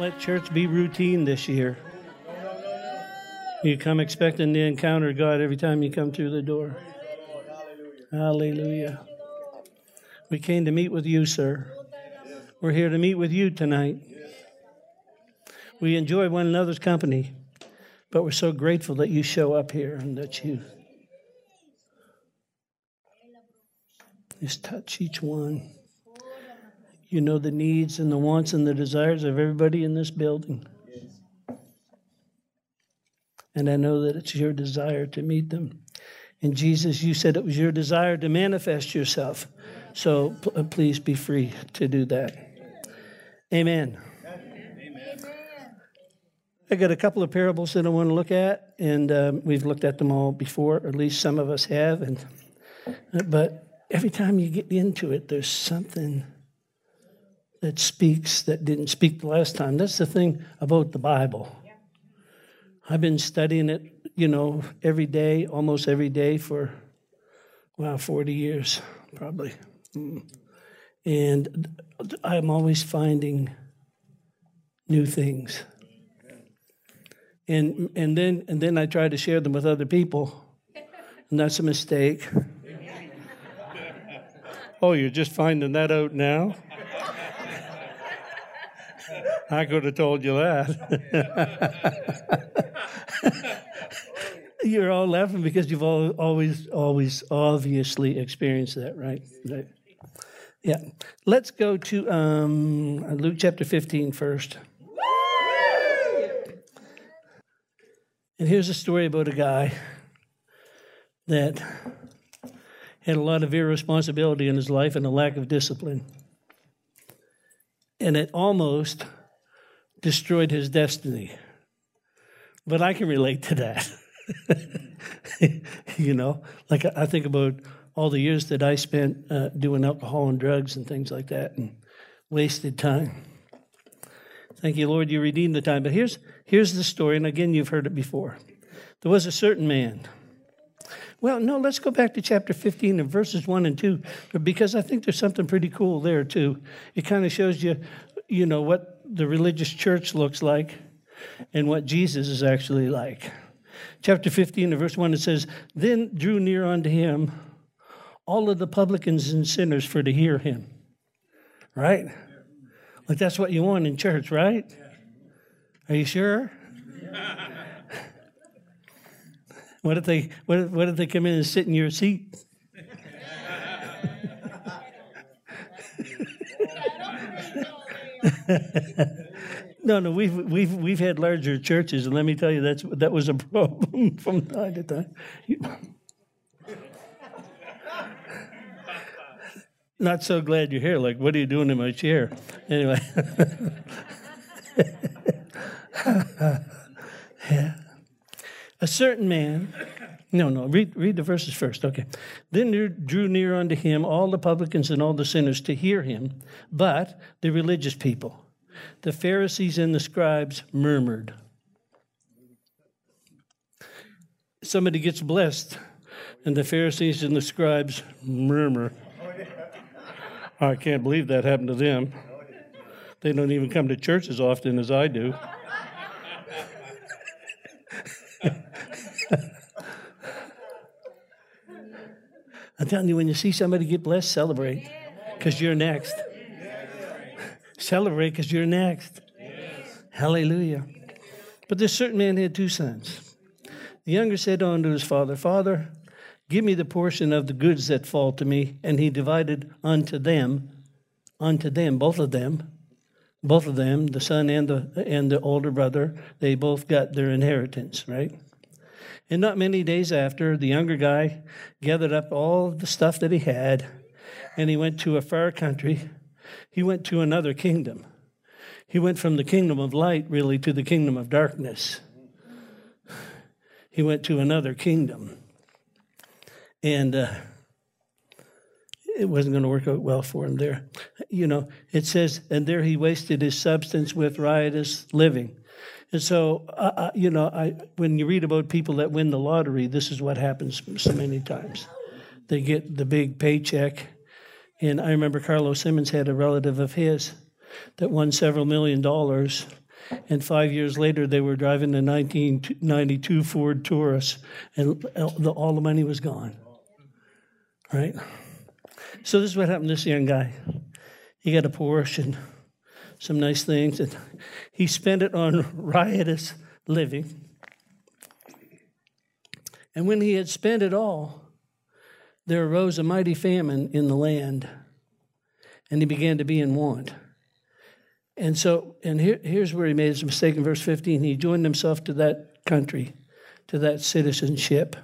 let church be routine this year. You come expecting to encounter God every time you come through the door. Hallelujah. We came to meet with you, sir. We're here to meet with you tonight. We enjoy one another's company, but we're so grateful that you show up here and that you just touch each one. You know the needs and the wants and the desires of everybody in this building. And I know that it's your desire to meet them. And Jesus, you said it was your desire to manifest yourself. So p- uh, please be free to do that. Amen. I got a couple of parables that I want to look at, and um, we've looked at them all before, or at least some of us have. And but every time you get into it, there's something that speaks that didn't speak the last time. That's the thing about the Bible. I've been studying it, you know, every day, almost every day for, wow, 40 years, probably. Mm. And I'm always finding new things. And, and, then, and then I try to share them with other people, and that's a mistake. oh, you're just finding that out now? I could have told you that. You're all laughing because you've all, always, always, obviously experienced that, right? right? Yeah. Let's go to um, Luke chapter 15 first. And here's a story about a guy that had a lot of irresponsibility in his life and a lack of discipline. And it almost destroyed his destiny. But I can relate to that. you know, like I think about all the years that I spent uh, doing alcohol and drugs and things like that and wasted time. Thank you, Lord, you redeemed the time. But here's, here's the story, and again, you've heard it before. There was a certain man. Well, no, let's go back to chapter 15 and verses 1 and 2, because I think there's something pretty cool there, too. It kind of shows you, you know, what the religious church looks like and what Jesus is actually like. Chapter 15 verse 1, it says, Then drew near unto him all of the publicans and sinners for to hear him. Right? Like that's what you want in church, right? Are you sure? what if they what if, what if they come in and sit in your seat? no, no, we've we've we've had larger churches, and let me tell you, that's that was a problem from time to time. Not so glad you're here. Like, what are you doing in my chair? Anyway. yeah. A certain man, no, no, read, read the verses first. Okay. Then drew near unto him all the publicans and all the sinners to hear him, but the religious people the Pharisees and the scribes murmured. Somebody gets blessed, and the Pharisees and the scribes murmur. I can't believe that happened to them. They don't even come to church as often as I do. I'm telling you, when you see somebody get blessed, celebrate because you're next. Celebrate because you're next. Yes. Hallelujah. But this certain man had two sons. The younger said unto his father, Father, give me the portion of the goods that fall to me. And he divided unto them, unto them, both of them, both of them, the son and the and the older brother, they both got their inheritance, right? And not many days after, the younger guy gathered up all the stuff that he had, and he went to a far country he went to another kingdom. He went from the kingdom of light, really, to the kingdom of darkness. He went to another kingdom. And uh, it wasn't going to work out well for him there. You know, it says, and there he wasted his substance with riotous living. And so, uh, you know, I, when you read about people that win the lottery, this is what happens so many times. They get the big paycheck and I remember Carlos Simmons had a relative of his that won several million dollars, And five years later, they were driving the 1992 Ford Taurus, and all the money was gone. Right? So, this is what happened to this young guy. He got a Porsche and some nice things, and he spent it on riotous living. And when he had spent it all, there arose a mighty famine in the land, and he began to be in want. And so, and here, here's where he made his mistake in verse 15. He joined himself to that country, to that citizenship.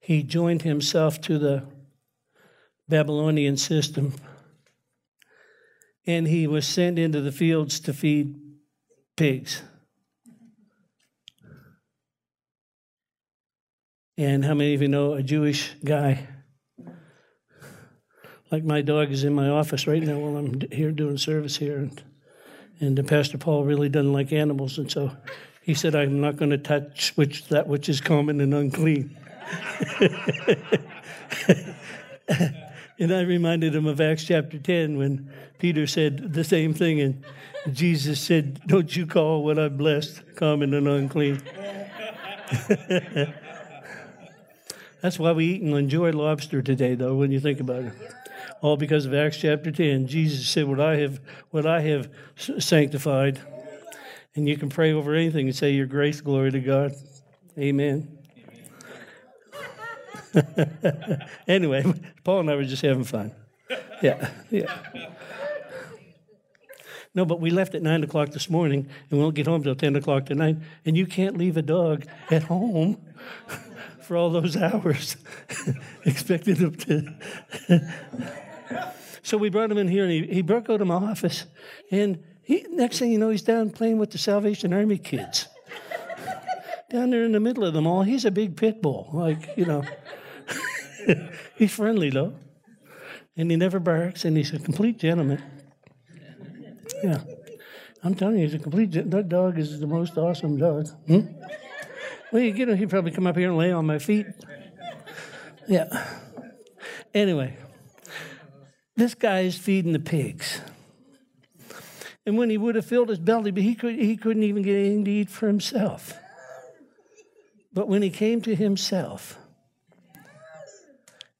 He joined himself to the Babylonian system. And he was sent into the fields to feed pigs. And how many of you know a Jewish guy? Like my dog is in my office right now while I'm here doing service here. And and Pastor Paul really doesn't like animals, and so he said, "I'm not going to touch which that which is common and unclean." and I reminded him of Acts chapter 10 when Peter said the same thing, and Jesus said, Don't you call what I've blessed common and unclean? That's why we eat and enjoy lobster today, though, when you think about it all because of Acts chapter 10. Jesus said, What I have, what I have sanctified. And you can pray over anything and say, Your grace, glory to God. Amen. anyway, Paul and I were just having fun. Yeah, yeah. No, but we left at 9 o'clock this morning and we won't get home till 10 o'clock tonight. And you can't leave a dog at home for all those hours, expecting him to. So we brought him in here, and he, he broke out of my office. And he, next thing you know, he's down playing with the Salvation Army kids. down there in the middle of them all. He's a big pit bull. Like, you know. He's friendly, though. And he never barks, and he's a complete gentleman. Yeah. I'm telling you, he's a complete. That dog is the most awesome dog. Hmm? Well, you know, he'd probably come up here and lay on my feet. Yeah. Anyway, this guy is feeding the pigs. And when he would have filled his belly, but he, could, he couldn't even get anything to eat for himself. But when he came to himself,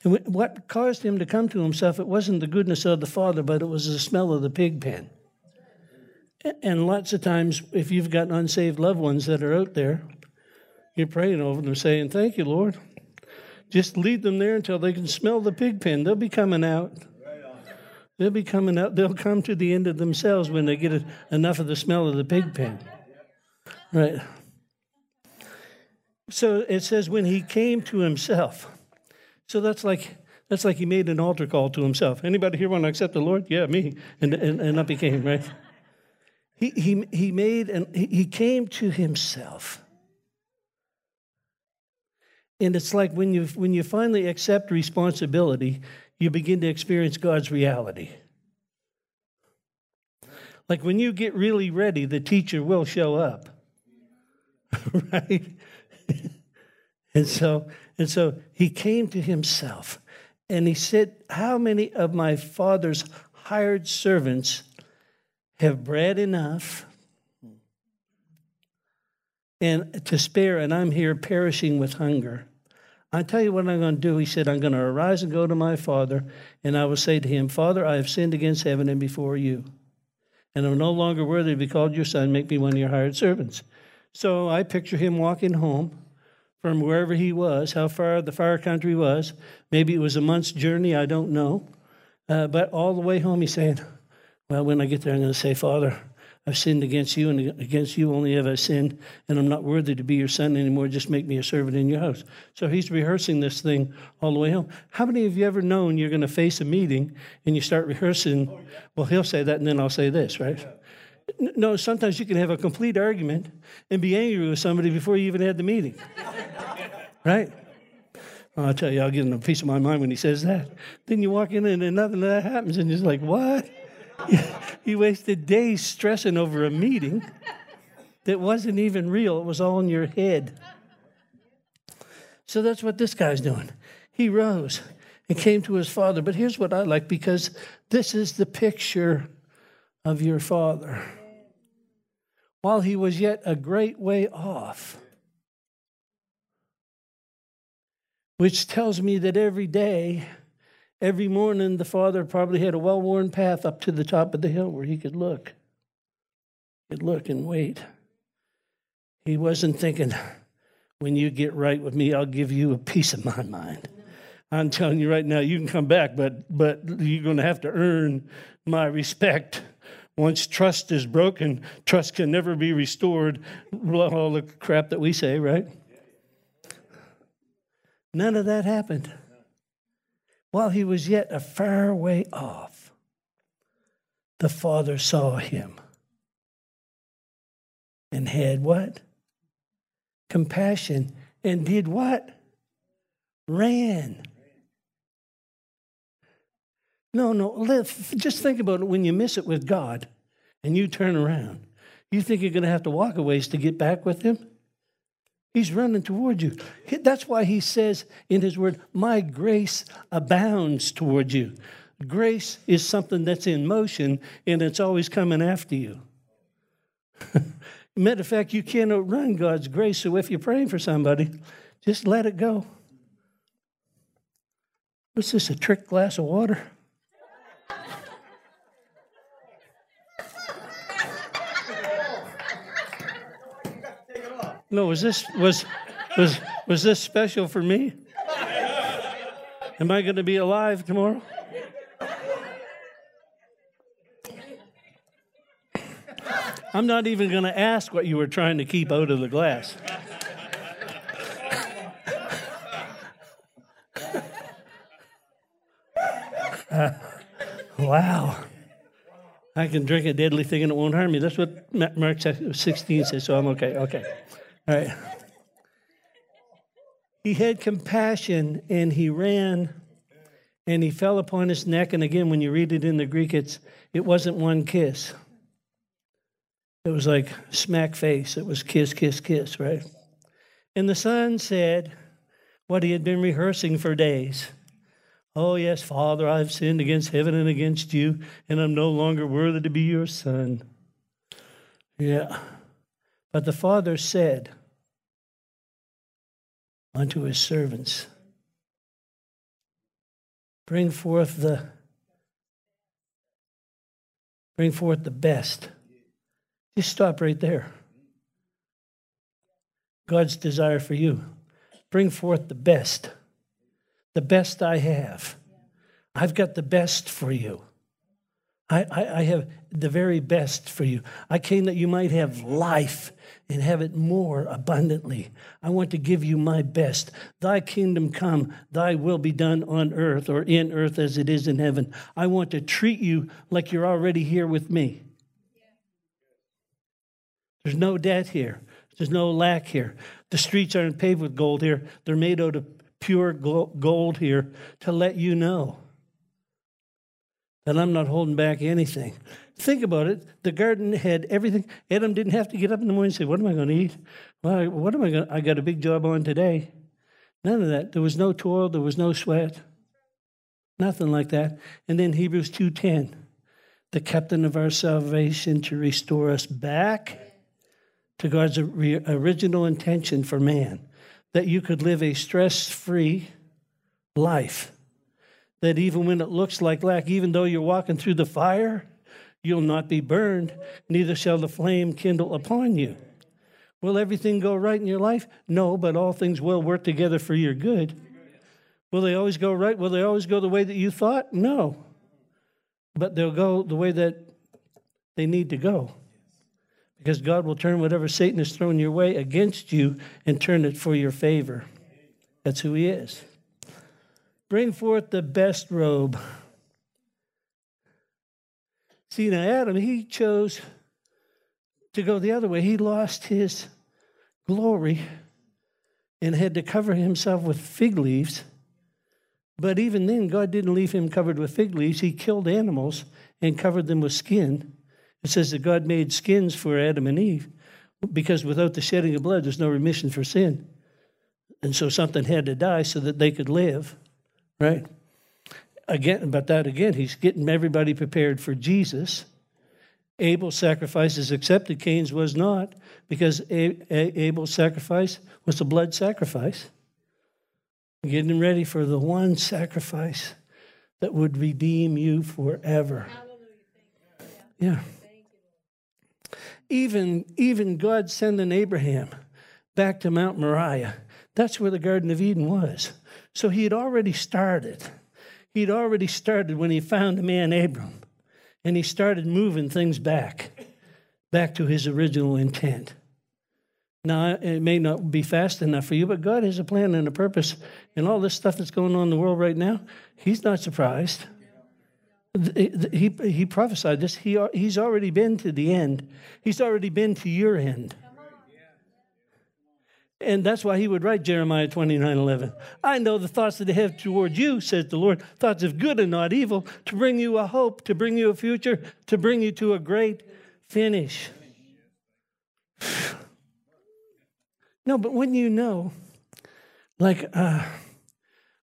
and what caused him to come to himself, it wasn't the goodness of the Father, but it was the smell of the pig pen. And lots of times, if you've got unsaved loved ones that are out there, you're praying over them, saying, Thank you, Lord. Just lead them there until they can smell the pig pen. They'll be coming out. They'll be coming out, they'll come to the end of themselves when they get enough of the smell of the pig pen. Right. So it says when he came to himself. So that's like that's like he made an altar call to himself. Anybody here want to accept the Lord? Yeah, me. And and, and up he came, right? He he he made and he came to himself. And it's like when you when you finally accept responsibility, you begin to experience God's reality. Like when you get really ready, the teacher will show up. right? and so and so he came to himself and he said, How many of my father's hired servants have bread enough and to spare, and I'm here perishing with hunger? I tell you what I'm going to do. He said, I'm going to arise and go to my father, and I will say to him, Father, I have sinned against heaven and before you, and I'm no longer worthy to be called your son. Make me one of your hired servants. So I picture him walking home from wherever he was, how far the far country was. Maybe it was a month's journey, I don't know. Uh, but all the way home, he's saying, Well, when I get there, I'm going to say, Father, I've sinned against you, and against you only have I sinned, and I'm not worthy to be your son anymore. Just make me a servant in your house. So he's rehearsing this thing all the way home. How many of you ever known you're going to face a meeting and you start rehearsing? Well, he'll say that, and then I'll say this, right? No, sometimes you can have a complete argument and be angry with somebody before you even had the meeting, right? Well, I'll tell you, I'll get in a piece of my mind when he says that. Then you walk in and nothing that happens, and you're like, what? you wasted days stressing over a meeting that wasn't even real, it was all in your head. So that's what this guy's doing. He rose and came to his father. But here's what I like because this is the picture of your father. While he was yet a great way off. Which tells me that every day, every morning, the father probably had a well worn path up to the top of the hill where he could look. He could look and wait. He wasn't thinking, when you get right with me, I'll give you a piece of my mind. I'm telling you right now, you can come back, but but you're going to have to earn my respect. Once trust is broken, trust can never be restored. All the crap that we say, right? None of that happened. While he was yet a far way off, the Father saw him and had what? Compassion. And did what? Ran. No, no. Just think about it when you miss it with God and you turn around. You think you're going to have to walk a ways to get back with Him? He's running toward you. That's why He says in His Word, My grace abounds toward you. Grace is something that's in motion and it's always coming after you. Matter of fact, you can't outrun God's grace, so if you're praying for somebody, just let it go. What's this, a trick glass of water? No, was this was was was this special for me? Am I going to be alive tomorrow? I'm not even going to ask what you were trying to keep out of the glass. Wow. I can drink a deadly thing and it won't harm me. That's what Mark 16 says, so I'm okay. Okay. All right. He had compassion and he ran and he fell upon his neck. And again, when you read it in the Greek, it's, it wasn't one kiss. It was like smack face. It was kiss, kiss, kiss, right? And the son said what he had been rehearsing for days. Oh, yes, Father, I've sinned against heaven and against you, and I'm no longer worthy to be your son. Yeah. But the father said, unto his servants. Bring forth the bring forth the best. Just stop right there. God's desire for you. Bring forth the best. The best I have. I've got the best for you. I, I, I, have the very best for you. I came that you might have life and have it more abundantly. I want to give you my best. Thy kingdom come, thy will be done on earth or in earth as it is in heaven. I want to treat you like you're already here with me. There's no debt here, there's no lack here. The streets aren't paved with gold here, they're made out of pure gold here to let you know that I'm not holding back anything. Think about it. The garden had everything. Adam didn't have to get up in the morning and say, What am I going to eat? Well, what am I going to? I got a big job on today. None of that. There was no toil, there was no sweat. Nothing like that. And then Hebrews 2:10, the captain of our salvation to restore us back to God's original intention for man, that you could live a stress-free life that even when it looks like lack, even though you're walking through the fire, you'll not be burned, neither shall the flame kindle upon you. Will everything go right in your life? No, but all things will work together for your good. Will they always go right? Will they always go the way that you thought? No. But they'll go the way that they need to go. Because God will turn whatever Satan has thrown your way against you and turn it for your favor. That's who he is. Bring forth the best robe. See, now Adam, he chose to go the other way. He lost his glory and had to cover himself with fig leaves. But even then, God didn't leave him covered with fig leaves. He killed animals and covered them with skin. It says that God made skins for Adam and Eve because without the shedding of blood, there's no remission for sin. And so something had to die so that they could live right? Again, but that again, he's getting everybody prepared for Jesus. Abel's sacrifice is accepted, Cain's was not, because Abel's sacrifice was a blood sacrifice. Getting ready for the one sacrifice that would redeem you forever. Yeah. Even, even God sending Abraham back to Mount Moriah, that's where the Garden of Eden was. So he had already started. He'd already started when he found the man Abram and he started moving things back, back to his original intent. Now, it may not be fast enough for you, but God has a plan and a purpose. And all this stuff that's going on in the world right now, He's not surprised. He, he prophesied this. He, he's already been to the end, He's already been to your end. And that's why he would write Jeremiah 29 11. I know the thoughts that I have toward you, says the Lord, thoughts of good and not evil, to bring you a hope, to bring you a future, to bring you to a great finish. no, but when you know, like, uh,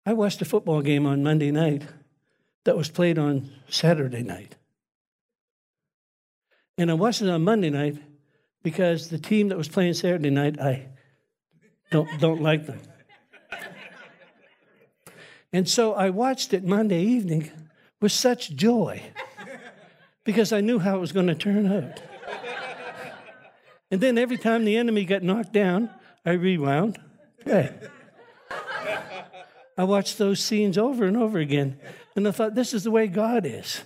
I watched a football game on Monday night that was played on Saturday night. And I watched it on Monday night because the team that was playing Saturday night, I don't, don't like them. And so I watched it Monday evening with such joy because I knew how it was going to turn out. And then every time the enemy got knocked down, I rewound. I watched those scenes over and over again. And I thought, this is the way God is.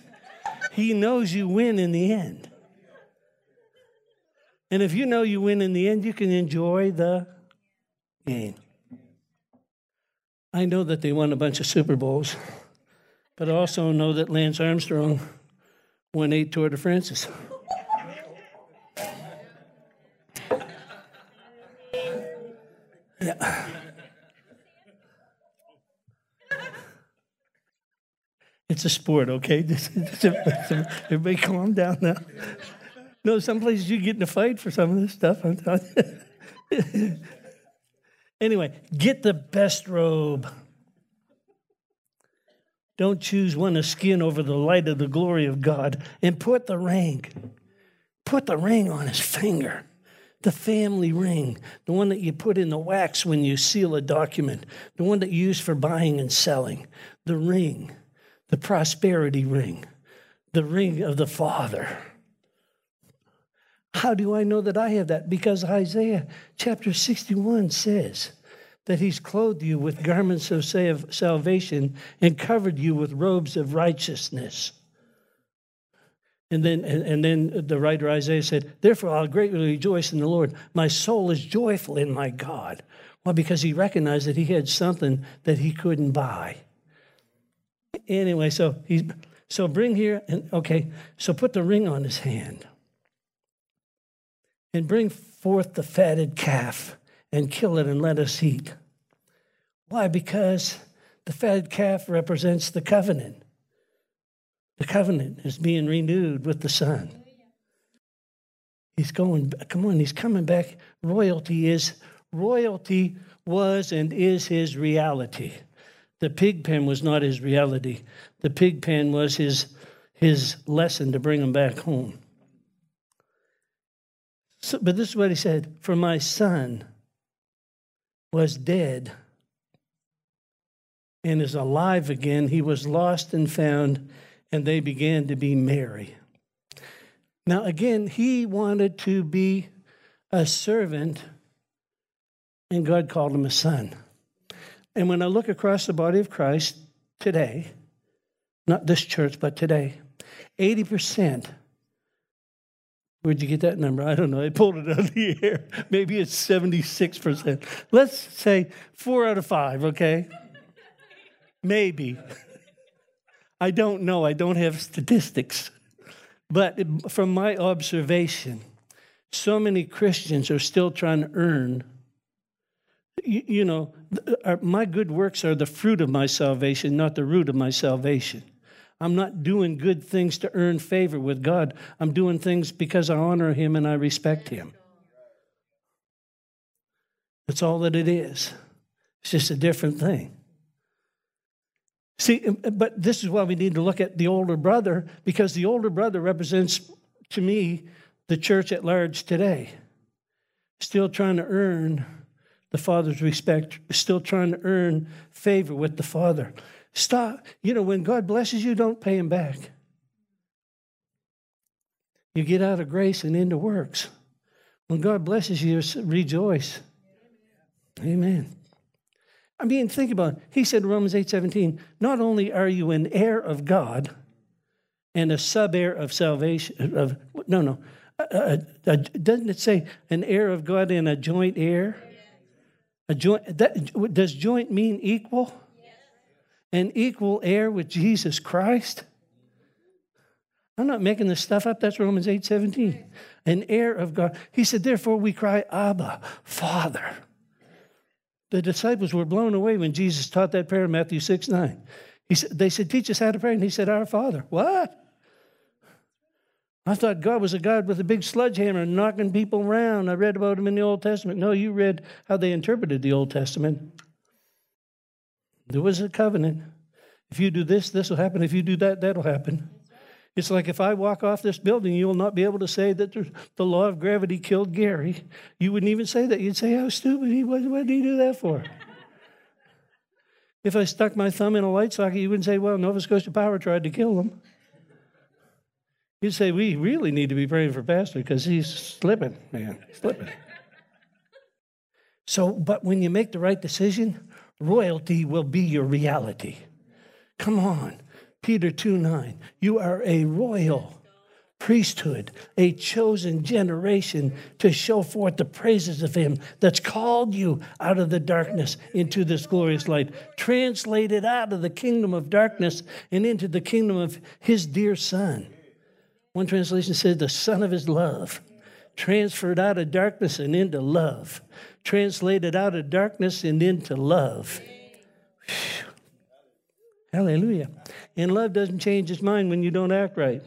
He knows you win in the end. And if you know you win in the end, you can enjoy the gain. I know that they won a bunch of Super Bowls, but I also know that Lance Armstrong won eight Tour de France's. Yeah. It's a sport, okay? Everybody calm down now. No, some places you get in a fight for some of this stuff. I'm telling you. Anyway, get the best robe. Don't choose one of skin over the light of the glory of God. And put the ring. Put the ring on his finger. The family ring, the one that you put in the wax when you seal a document, the one that you use for buying and selling. The ring, the prosperity ring, the ring of the Father. How do I know that I have that? Because Isaiah chapter 61 says that he's clothed you with garments of salvation and covered you with robes of righteousness. And then, and then the writer Isaiah said, Therefore I'll greatly rejoice in the Lord. My soul is joyful in my God. Why? because he recognized that he had something that he couldn't buy. Anyway, so he so bring here and okay, so put the ring on his hand and bring forth the fatted calf and kill it and let us eat. Why? Because the fatted calf represents the covenant. The covenant is being renewed with the Son. He's going, come on, he's coming back. Royalty is, royalty was and is his reality. The pig pen was not his reality. The pig pen was his, his lesson to bring him back home. So, but this is what he said For my son was dead and is alive again. He was lost and found, and they began to be merry. Now, again, he wanted to be a servant, and God called him a son. And when I look across the body of Christ today, not this church, but today, 80% Where'd you get that number? I don't know. I pulled it out of the air. Maybe it's 76%. Let's say four out of five, okay? Maybe. I don't know. I don't have statistics. But from my observation, so many Christians are still trying to earn. You, you know, uh, uh, my good works are the fruit of my salvation, not the root of my salvation. I'm not doing good things to earn favor with God. I'm doing things because I honor Him and I respect Him. That's all that it is. It's just a different thing. See, um, but this is why we need to look at the older brother because the older brother represents to me, the church at large today. Still trying to earn the Father's respect, still trying to earn favor with the Father. Stop. You know, when God blesses you, don't pay Him back. You get out of grace and into works. When God blesses you, rejoice. Amen. I mean, think about it. He said in Romans 8 17, not only are you an heir of God and a sub heir of salvation, of no, no. Uh, uh, uh, doesn't it say an heir of God and a joint heir? A joint, that, does joint mean equal? An equal heir with Jesus Christ? I'm not making this stuff up. That's Romans 8 17. An heir of God. He said, Therefore we cry, Abba, Father. The disciples were blown away when Jesus taught that prayer in Matthew 6 9. He said, they said, Teach us how to pray. And he said, Our Father. What? I thought God was a God with a big sledgehammer knocking people around. I read about him in the Old Testament. No, you read how they interpreted the Old Testament. There was a covenant. If you do this, this will happen. If you do that, that'll happen. It's like if I walk off this building, you will not be able to say that the law of gravity killed Gary. You wouldn't even say that. You'd say, How stupid he was. What did he do that for? if I stuck my thumb in a light socket, you wouldn't say, Well, Nova Scotia Power tried to kill him. You'd say, We really need to be praying for Pastor because he's slipping, man, slipping. so, but when you make the right decision, royalty will be your reality. Come on. Peter 2 9. You are a royal priesthood, a chosen generation to show forth the praises of Him that's called you out of the darkness into this glorious light, translated out of the kingdom of darkness and into the kingdom of His dear Son. One translation said, the Son of His love, transferred out of darkness and into love, translated out of darkness and into love. Hallelujah. And love doesn't change its mind when you don't act right.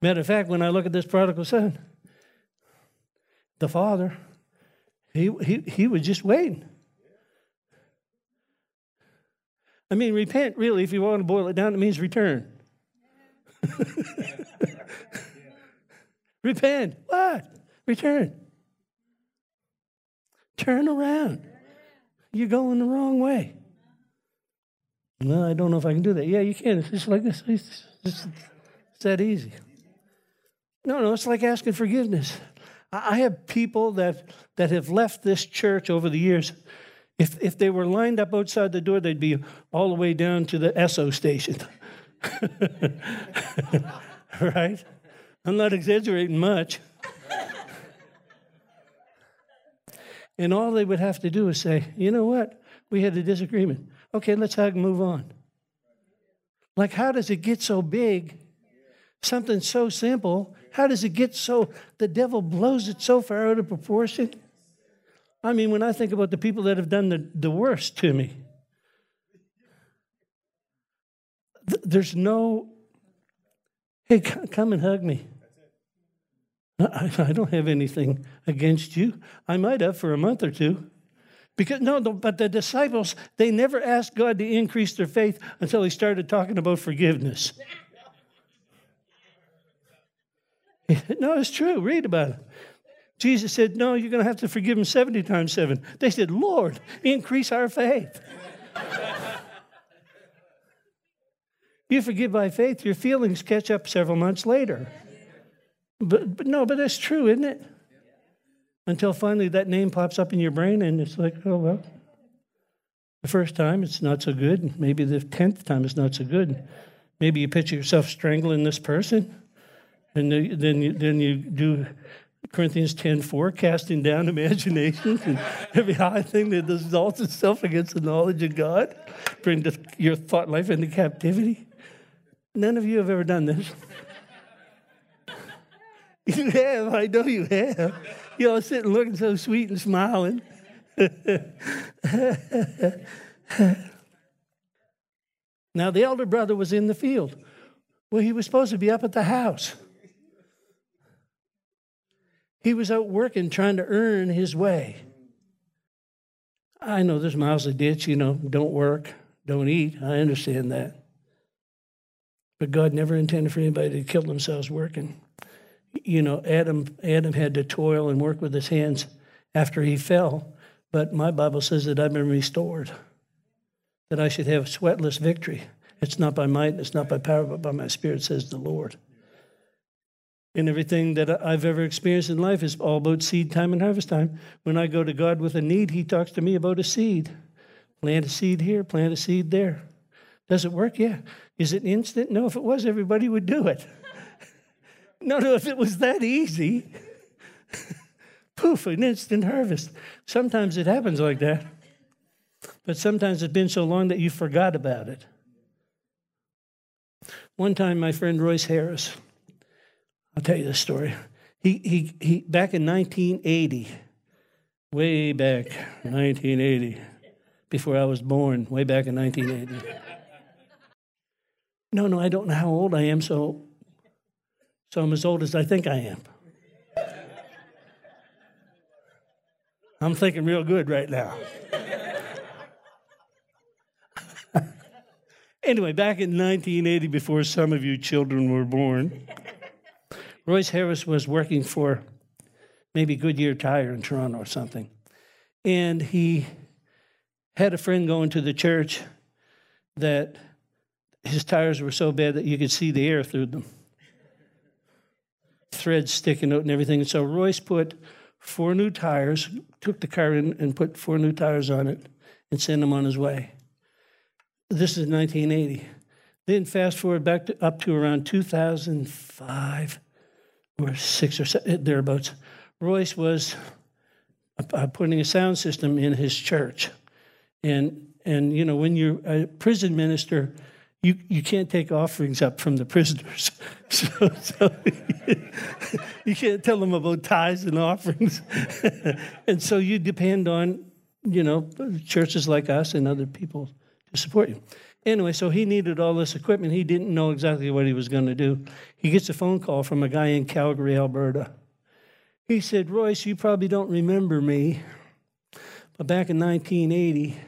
Matter of fact, when I look at this prodigal son, the father, he, he, he was just waiting. I mean, repent, really, if you want to boil it down, it means return. repent. What? Return. Turn around. You're going the wrong way. Well, I don't know if I can do that. Yeah, you can. It's just like this. It's, it's, it's that easy. No, no, it's like asking forgiveness. I have people that, that have left this church over the years. If, if they were lined up outside the door, they'd be all the way down to the Esso station. right? I'm not exaggerating much. and all they would have to do is say, you know what? We had a disagreement. Okay, let's hug and move on. Like, how does it get so big? Something so simple. How does it get so, the devil blows it so far out of proportion? I mean, when I think about the people that have done the, the worst to me, th- there's no, hey, come and hug me. I, I don't have anything against you. I might have for a month or two. Because no, but the disciples, they never asked God to increase their faith until he started talking about forgiveness. no, it's true. Read about it. Jesus said, No, you're going to have to forgive them 70 times 7. They said, Lord, increase our faith. you forgive by faith, your feelings catch up several months later. But, but no, but that's true, isn't it? until finally that name pops up in your brain and it's like, oh, well, the first time it's not so good. Maybe the tenth time it's not so good. Maybe you picture yourself strangling this person, and then you, then you do Corinthians 10 4, casting down imaginations and every high thing that exalts itself against the knowledge of God. Bring your thought life into captivity. None of you have ever done this. You have, I know you have. You all sitting looking so sweet and smiling. now, the elder brother was in the field. Well, he was supposed to be up at the house. He was out working, trying to earn his way. I know there's miles of ditch, you know, don't work, don't eat. I understand that. But God never intended for anybody to kill themselves working. You know, Adam Adam had to toil and work with his hands after he fell, but my Bible says that I've been restored. That I should have sweatless victory. It's not by might, it's not by power, but by my spirit, says the Lord. And everything that I've ever experienced in life is all about seed time and harvest time. When I go to God with a need, He talks to me about a seed. Plant a seed here, plant a seed there. Does it work? Yeah. Is it instant? No. If it was, everybody would do it. no, no, if it was that easy, poof, an instant harvest. Sometimes it happens like that. But sometimes it's been so long that you forgot about it. One time, my friend Royce Harris, I'll tell you this story. He, he, he, back in 1980, way back, 1980, before I was born, way back in 1980. No, no, I don't know how old I am, so, so I'm as old as I think I am. I'm thinking real good right now. anyway, back in 1980, before some of you children were born, Royce Harris was working for maybe Goodyear Tire in Toronto or something. And he had a friend going to the church that his tires were so bad that you could see the air through them. Threads sticking out and everything. And so Royce put four new tires, took the car in and put four new tires on it and sent him on his way. This is 1980. Then fast forward back to, up to around 2005 or six or seven, thereabouts. Royce was uh, putting a sound system in his church. And, and you know, when you're a prison minister, you, you can't take offerings up from the prisoners. so, so you can't tell them about tithes and offerings. and so you depend on, you know, churches like us and other people to support you. Anyway, so he needed all this equipment. He didn't know exactly what he was going to do. He gets a phone call from a guy in Calgary, Alberta. He said, Royce, you probably don't remember me, but back in 1980,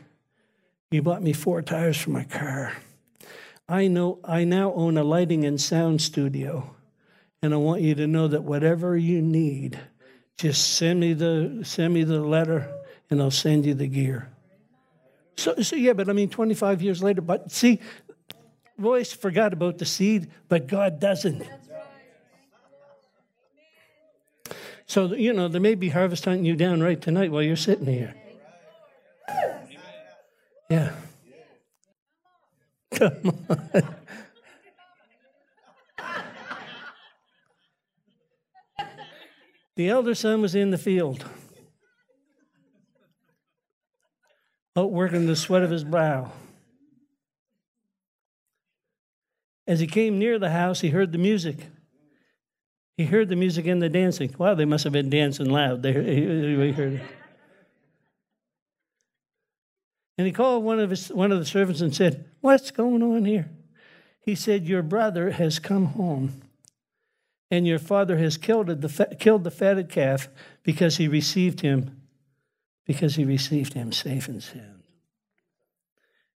you bought me four tires for my car. I know I now own a lighting and sound studio, and I want you to know that whatever you need, just send me the send me the letter, and I'll send you the gear. So, so yeah, but I mean, 25 years later, but see, Royce forgot about the seed, but God doesn't. So, you know, there may be harvest hunting you down right tonight while you're sitting here. Yeah. Come on. the elder son was in the field, outworking the sweat of his brow. As he came near the house, he heard the music. He heard the music and the dancing. Wow, they must have been dancing loud. They, he heard it. And he called one of, his, one of the servants and said, What's going on here? He said, Your brother has come home, and your father has killed the, killed the fatted calf because he received him, because he received him safe and sound.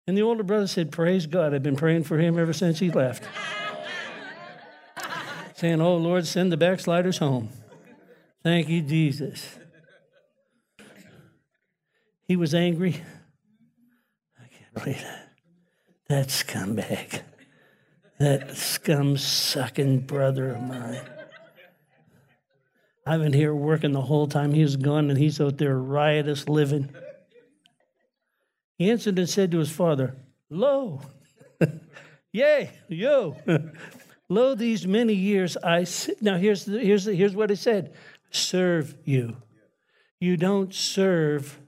And the older brother said, Praise God, I've been praying for him ever since he left. Saying, Oh Lord, send the backsliders home. Thank you, Jesus. He was angry. Right. That scumbag. That scum sucking brother of mine. I've been here working the whole time he was gone, and he's out there riotous living. He answered and said to his father, Lo, yay, yo, lo, these many years I Now, here's, the, here's, the, here's what he said serve you. You don't serve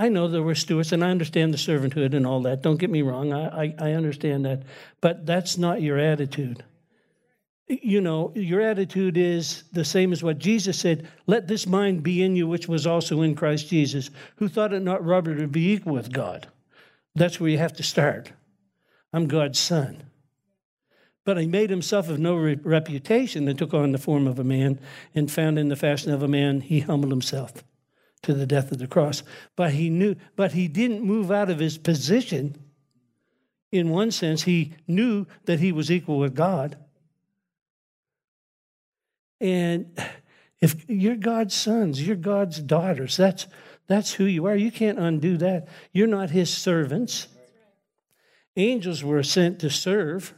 I know there were stewards, and I understand the servanthood and all that. Don't get me wrong, I, I, I understand that. But that's not your attitude. You know, your attitude is the same as what Jesus said let this mind be in you, which was also in Christ Jesus, who thought it not robbery to be equal with God. That's where you have to start. I'm God's son. But he made himself of no reputation and took on the form of a man, and found in the fashion of a man, he humbled himself to the death of the cross. But he knew, but he didn't move out of his position. in one sense, he knew that he was equal with God. And if you're God's sons, you're God's daughters, that's, that's who you are. You can't undo that. You're not his servants. Angels were sent to serve,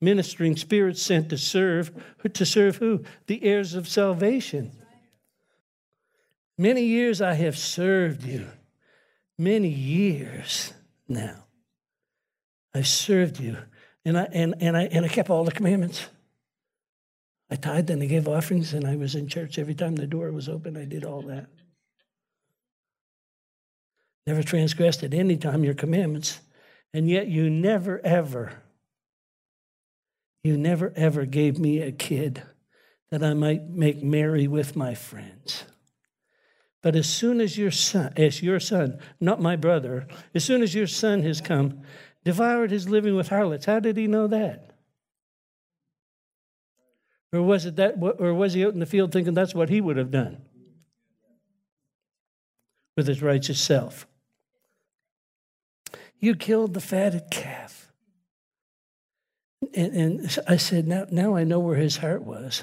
ministering spirits sent to serve. To serve who? The heirs of salvation. Many years I have served you. Many years now. I served you. And I, and, and, I, and I kept all the commandments. I tithed and I gave offerings and I was in church every time the door was open. I did all that. Never transgressed at any time your commandments. And yet you never, ever, you never, ever gave me a kid that I might make merry with my friends. But as soon as your son, as your son, not my brother, as soon as your son has come, devoured his living with harlots. How did he know that? Or was it that or was he out in the field thinking that's what he would have done with his righteous self? You killed the fatted calf. And, and I said, now, now I know where his heart was.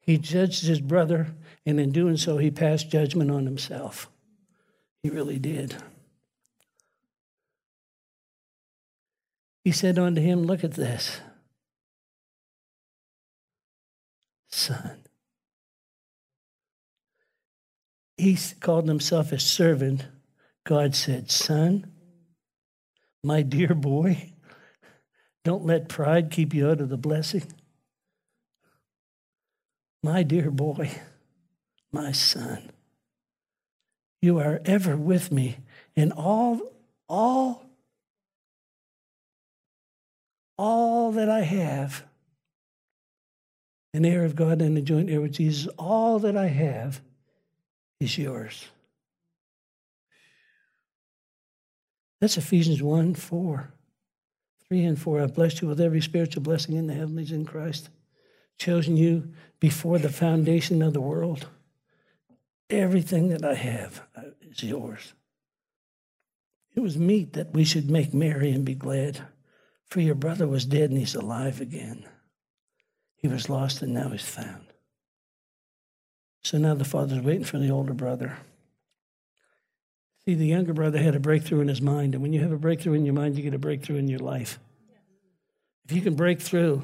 He judged his brother, and in doing so, he passed judgment on himself. He really did. He said unto him, Look at this, son. He called himself a servant. God said, Son, my dear boy, don't let pride keep you out of the blessing. My dear boy, my son, you are ever with me in all, all all that I have, an heir of God and a joint heir with Jesus, all that I have is yours. That's Ephesians 1 4. 3 and 4. I've blessed you with every spiritual blessing in the heavenlies in Christ, chosen you before the foundation of the world. Everything that I have uh, is yours. It was meet that we should make merry and be glad. For your brother was dead and he's alive again. He was lost and now he's found. So now the father's waiting for the older brother. See, the younger brother had a breakthrough in his mind. And when you have a breakthrough in your mind, you get a breakthrough in your life. If you can break through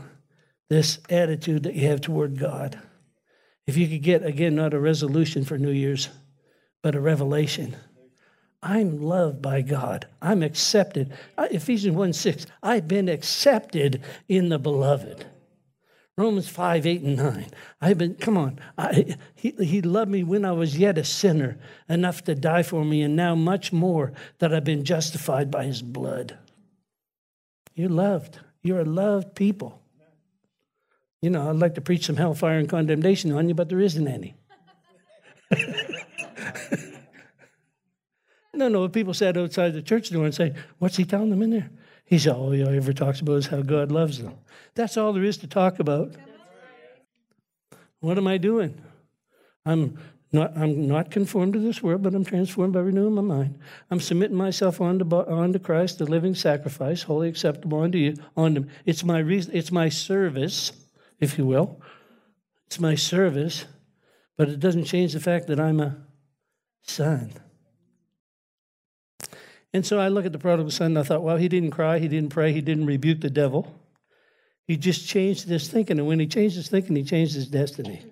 this attitude that you have toward God, if you could get, again, not a resolution for New Year's, but a revelation I'm loved by God. I'm accepted. Ephesians 1 6, I've been accepted in the beloved. Romans 5, 8, and 9. I've been, come on. I, he, he loved me when I was yet a sinner, enough to die for me, and now much more that I've been justified by his blood. You're loved. You're a loved people. You know, I'd like to preach some hellfire and condemnation on you, but there isn't any. No, no, people sat outside the church door and say, What's he telling them in there? He said, All he ever talks about is how God loves them. That's all there is to talk about. What am I doing? I'm not, I'm not conformed to this world, but I'm transformed by renewing my mind. I'm submitting myself onto, onto Christ, the living sacrifice, wholly acceptable unto you. Unto, it's my reason, it's my service, if you will. It's my service, but it doesn't change the fact that I'm a son. And so I look at the prodigal son and I thought, well, he didn't cry, he didn't pray, he didn't rebuke the devil. He just changed his thinking. And when he changed his thinking, he changed his destiny.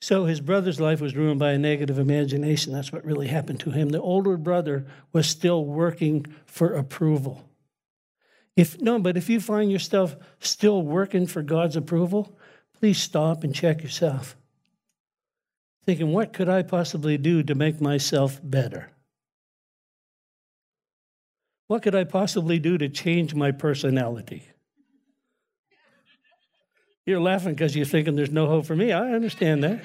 So his brother's life was ruined by a negative imagination. That's what really happened to him. The older brother was still working for approval. If no, but if you find yourself still working for God's approval, please stop and check yourself. Thinking, what could I possibly do to make myself better? What could I possibly do to change my personality? You're laughing because you're thinking there's no hope for me. I understand that.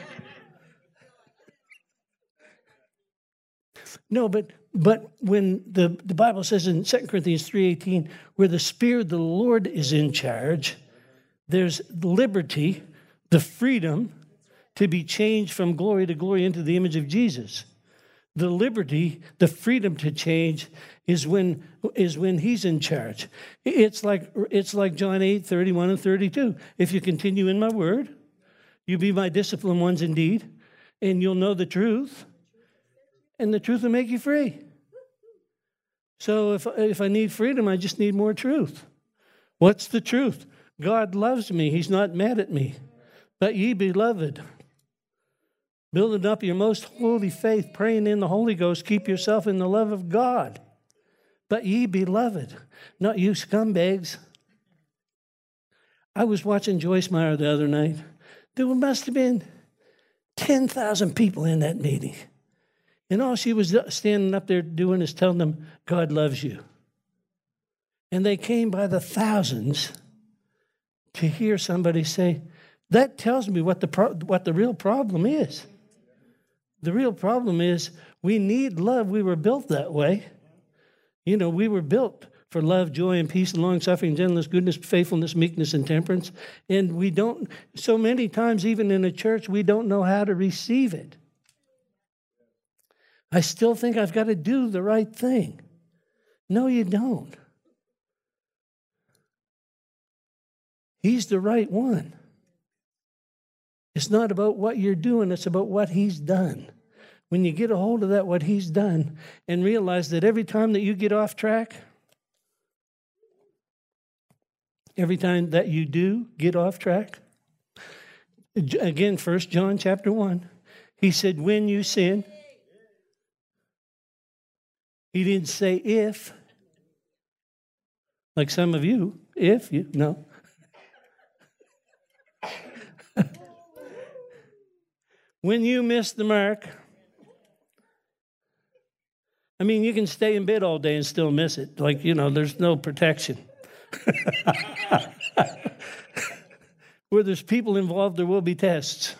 No, but but when the, the Bible says in 2 Corinthians 3:18, where the Spirit of the Lord is in charge, there's liberty, the freedom to be changed from glory to glory into the image of Jesus. The liberty, the freedom to change is when is when he's in charge. It's like it's like John 8, 31 and 32. If you continue in my word, you be my disciplined ones indeed, and you'll know the truth, and the truth will make you free. So if, if I need freedom, I just need more truth. What's the truth? God loves me. He's not mad at me. But ye beloved, building up your most holy faith, praying in the Holy Ghost, keep yourself in the love of God. But ye beloved, not you scumbags. I was watching Joyce Meyer the other night. There must have been 10,000 people in that meeting. And all she was standing up there doing is telling them, God loves you. And they came by the thousands to hear somebody say, that tells me what the, pro- what the real problem is. The real problem is we need love. We were built that way. You know, we were built for love, joy, and peace, and long suffering, gentleness, goodness, faithfulness, meekness, and temperance. And we don't, so many times, even in a church, we don't know how to receive it. I still think I've got to do the right thing. No, you don't. He's the right one. It's not about what you're doing, it's about what He's done. When you get a hold of that, what He's done, and realize that every time that you get off track, every time that you do get off track, again, First John chapter 1, he said, When you sin, he didn't say if, like some of you, if you, no. when you miss the mark, I mean, you can stay in bed all day and still miss it. Like, you know, there's no protection. Where there's people involved, there will be tests.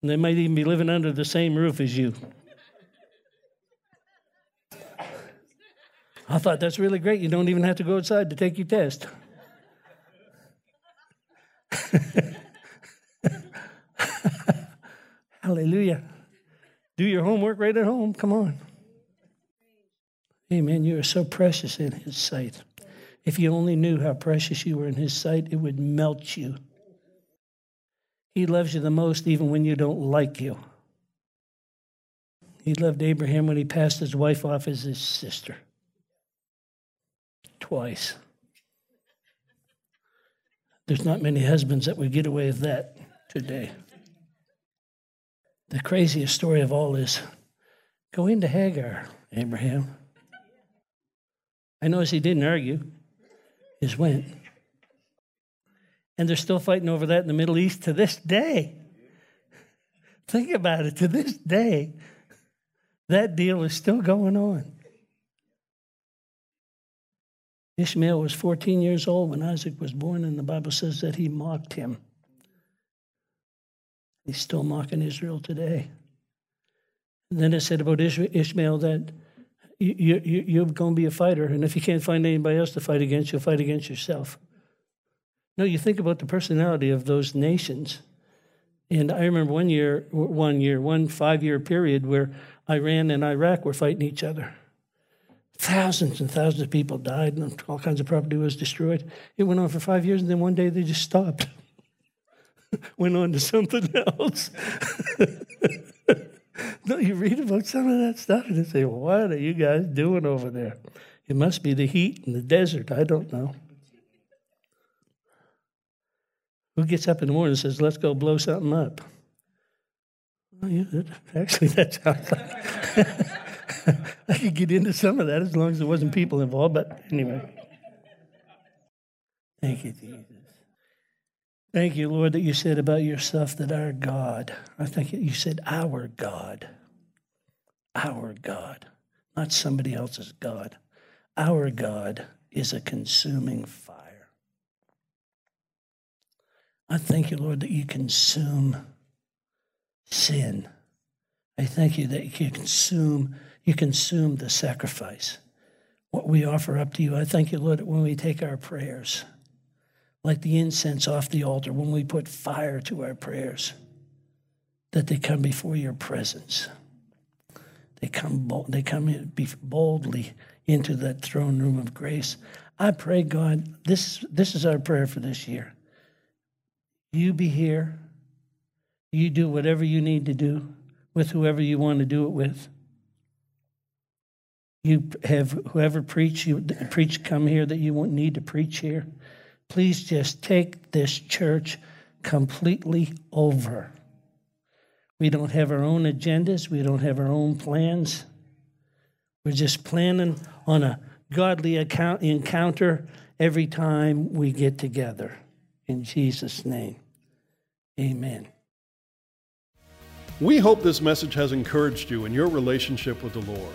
And they might even be living under the same roof as you. I thought that's really great. You don't even have to go outside to take your test. Hallelujah. Do your homework right at home. Come on. Amen. You are so precious in His sight. If you only knew how precious you were in His sight, it would melt you. He loves you the most even when you don't like you. He loved Abraham when he passed his wife off as his sister. Twice. There's not many husbands that would get away with that today. The craziest story of all is go into Hagar, Abraham. I notice he didn't argue, he just went. And they're still fighting over that in the Middle East to this day. Think about it, to this day, that deal is still going on. Ishmael was 14 years old when Isaac was born, and the Bible says that he mocked him. He's still mocking Israel today. And then it said about Ishmael that you, you, you're going to be a fighter, and if you can't find anybody else to fight against, you'll fight against yourself. No, you think about the personality of those nations. And I remember one year, one year, one five year period where Iran and Iraq were fighting each other. Thousands and thousands of people died, and all kinds of property was destroyed. It went on for five years, and then one day they just stopped. went on to something else. no, you read about some of that stuff and you say, what are you guys doing over there? It must be the heat in the desert. I don't know. Who gets up in the morning and says, let's go blow something up? Well, yeah, actually, that sounds like. I could get into some of that as long as there wasn't people involved, but anyway. Thank you, Jesus. Thank you, Lord, that you said about yourself that our God, I think you said our God, our God, not somebody else's God. Our God is a consuming fire. I thank you, Lord, that you consume sin. I thank you that you consume, you consume the sacrifice, what we offer up to you. I thank you, Lord, that when we take our prayers, like the incense off the altar, when we put fire to our prayers, that they come before your presence. they come bold, they come boldly into that throne room of grace. I pray, God, this this is our prayer for this year. You be here. You do whatever you need to do with whoever you want to do it with. You have whoever preach you preach come here that you won't need to preach here. Please just take this church completely over. We don't have our own agendas, we don't have our own plans. We're just planning on a godly account, encounter every time we get together. In Jesus' name, amen. We hope this message has encouraged you in your relationship with the Lord.